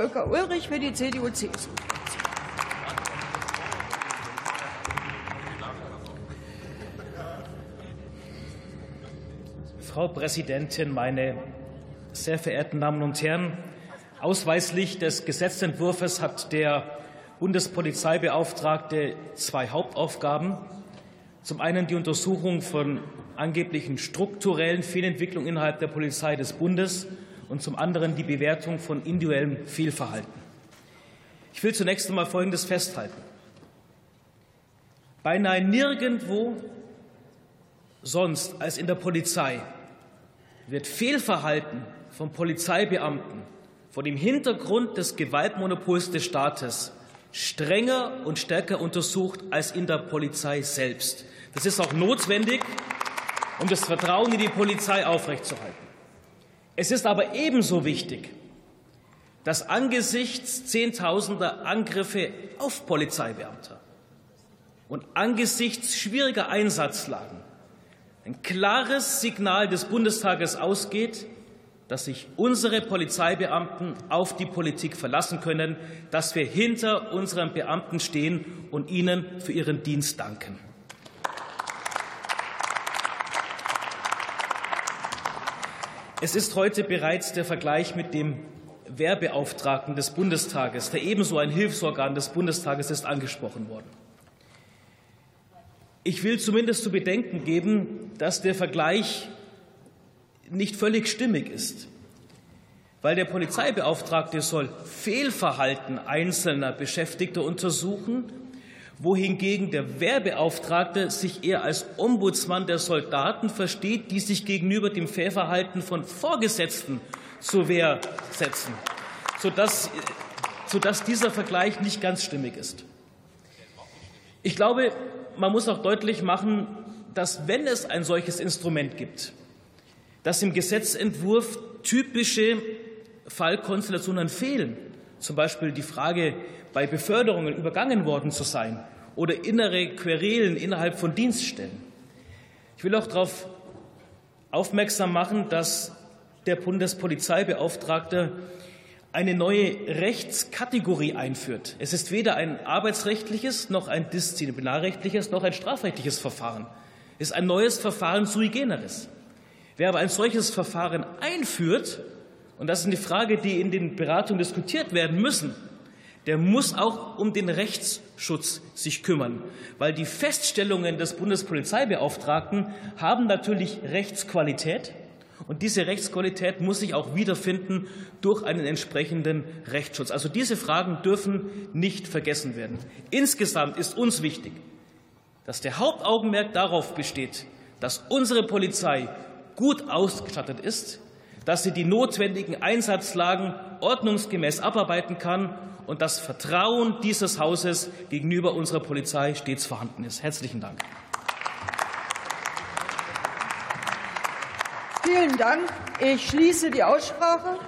Volker Ulrich für die CDU-CSU. Frau Präsidentin, meine sehr verehrten Damen und Herren! Ausweislich des Gesetzentwurfs hat der Bundespolizeibeauftragte zwei Hauptaufgaben. Zum einen die Untersuchung von angeblichen strukturellen Fehlentwicklungen innerhalb der Polizei des Bundes und zum anderen die Bewertung von individuellem Fehlverhalten. Ich will zunächst einmal Folgendes festhalten. Beinahe nirgendwo sonst als in der Polizei wird Fehlverhalten von Polizeibeamten vor dem Hintergrund des Gewaltmonopols des Staates strenger und stärker untersucht als in der Polizei selbst. Das ist auch notwendig, um das Vertrauen in die Polizei aufrechtzuerhalten. Es ist aber ebenso wichtig, dass angesichts zehntausender Angriffe auf Polizeibeamte und angesichts schwieriger Einsatzlagen ein klares Signal des Bundestages ausgeht, dass sich unsere Polizeibeamten auf die Politik verlassen können, dass wir hinter unseren Beamten stehen und ihnen für ihren Dienst danken. Es ist heute bereits der Vergleich mit dem Wehrbeauftragten des Bundestages, der ebenso ein Hilfsorgan des Bundestages ist, angesprochen worden. Ich will zumindest zu bedenken geben, dass der Vergleich nicht völlig stimmig ist, weil der Polizeibeauftragte soll Fehlverhalten einzelner Beschäftigter untersuchen, wohingegen der Wehrbeauftragte sich eher als Ombudsmann der Soldaten versteht, die sich gegenüber dem Fehlverhalten von Vorgesetzten zur Wehr setzen, sodass, sodass dieser Vergleich nicht ganz stimmig ist. Ich glaube, man muss auch deutlich machen, dass wenn es ein solches Instrument gibt, dass im Gesetzentwurf typische Fallkonstellationen fehlen, zum Beispiel die Frage, bei Beförderungen übergangen worden zu sein oder innere Querelen innerhalb von Dienststellen. Ich will auch darauf aufmerksam machen, dass der Bundespolizeibeauftragte eine neue Rechtskategorie einführt. Es ist weder ein arbeitsrechtliches noch ein disziplinarrechtliches noch ein strafrechtliches Verfahren. Es ist ein neues Verfahren sui generis. Wer aber ein solches Verfahren einführt, und das ist eine Frage, die in den Beratungen diskutiert werden müssen, der muss auch um den Rechtsschutz sich kümmern, weil die Feststellungen des Bundespolizeibeauftragten haben natürlich Rechtsqualität. Und diese Rechtsqualität muss sich auch wiederfinden durch einen entsprechenden Rechtsschutz. Also diese Fragen dürfen nicht vergessen werden. Insgesamt ist uns wichtig, dass der Hauptaugenmerk darauf besteht, dass unsere Polizei gut ausgestattet ist, dass sie die notwendigen Einsatzlagen ordnungsgemäß abarbeiten kann und das Vertrauen dieses Hauses gegenüber unserer Polizei stets vorhanden ist. Herzlichen Dank. Vielen Dank. Ich schließe die Aussprache.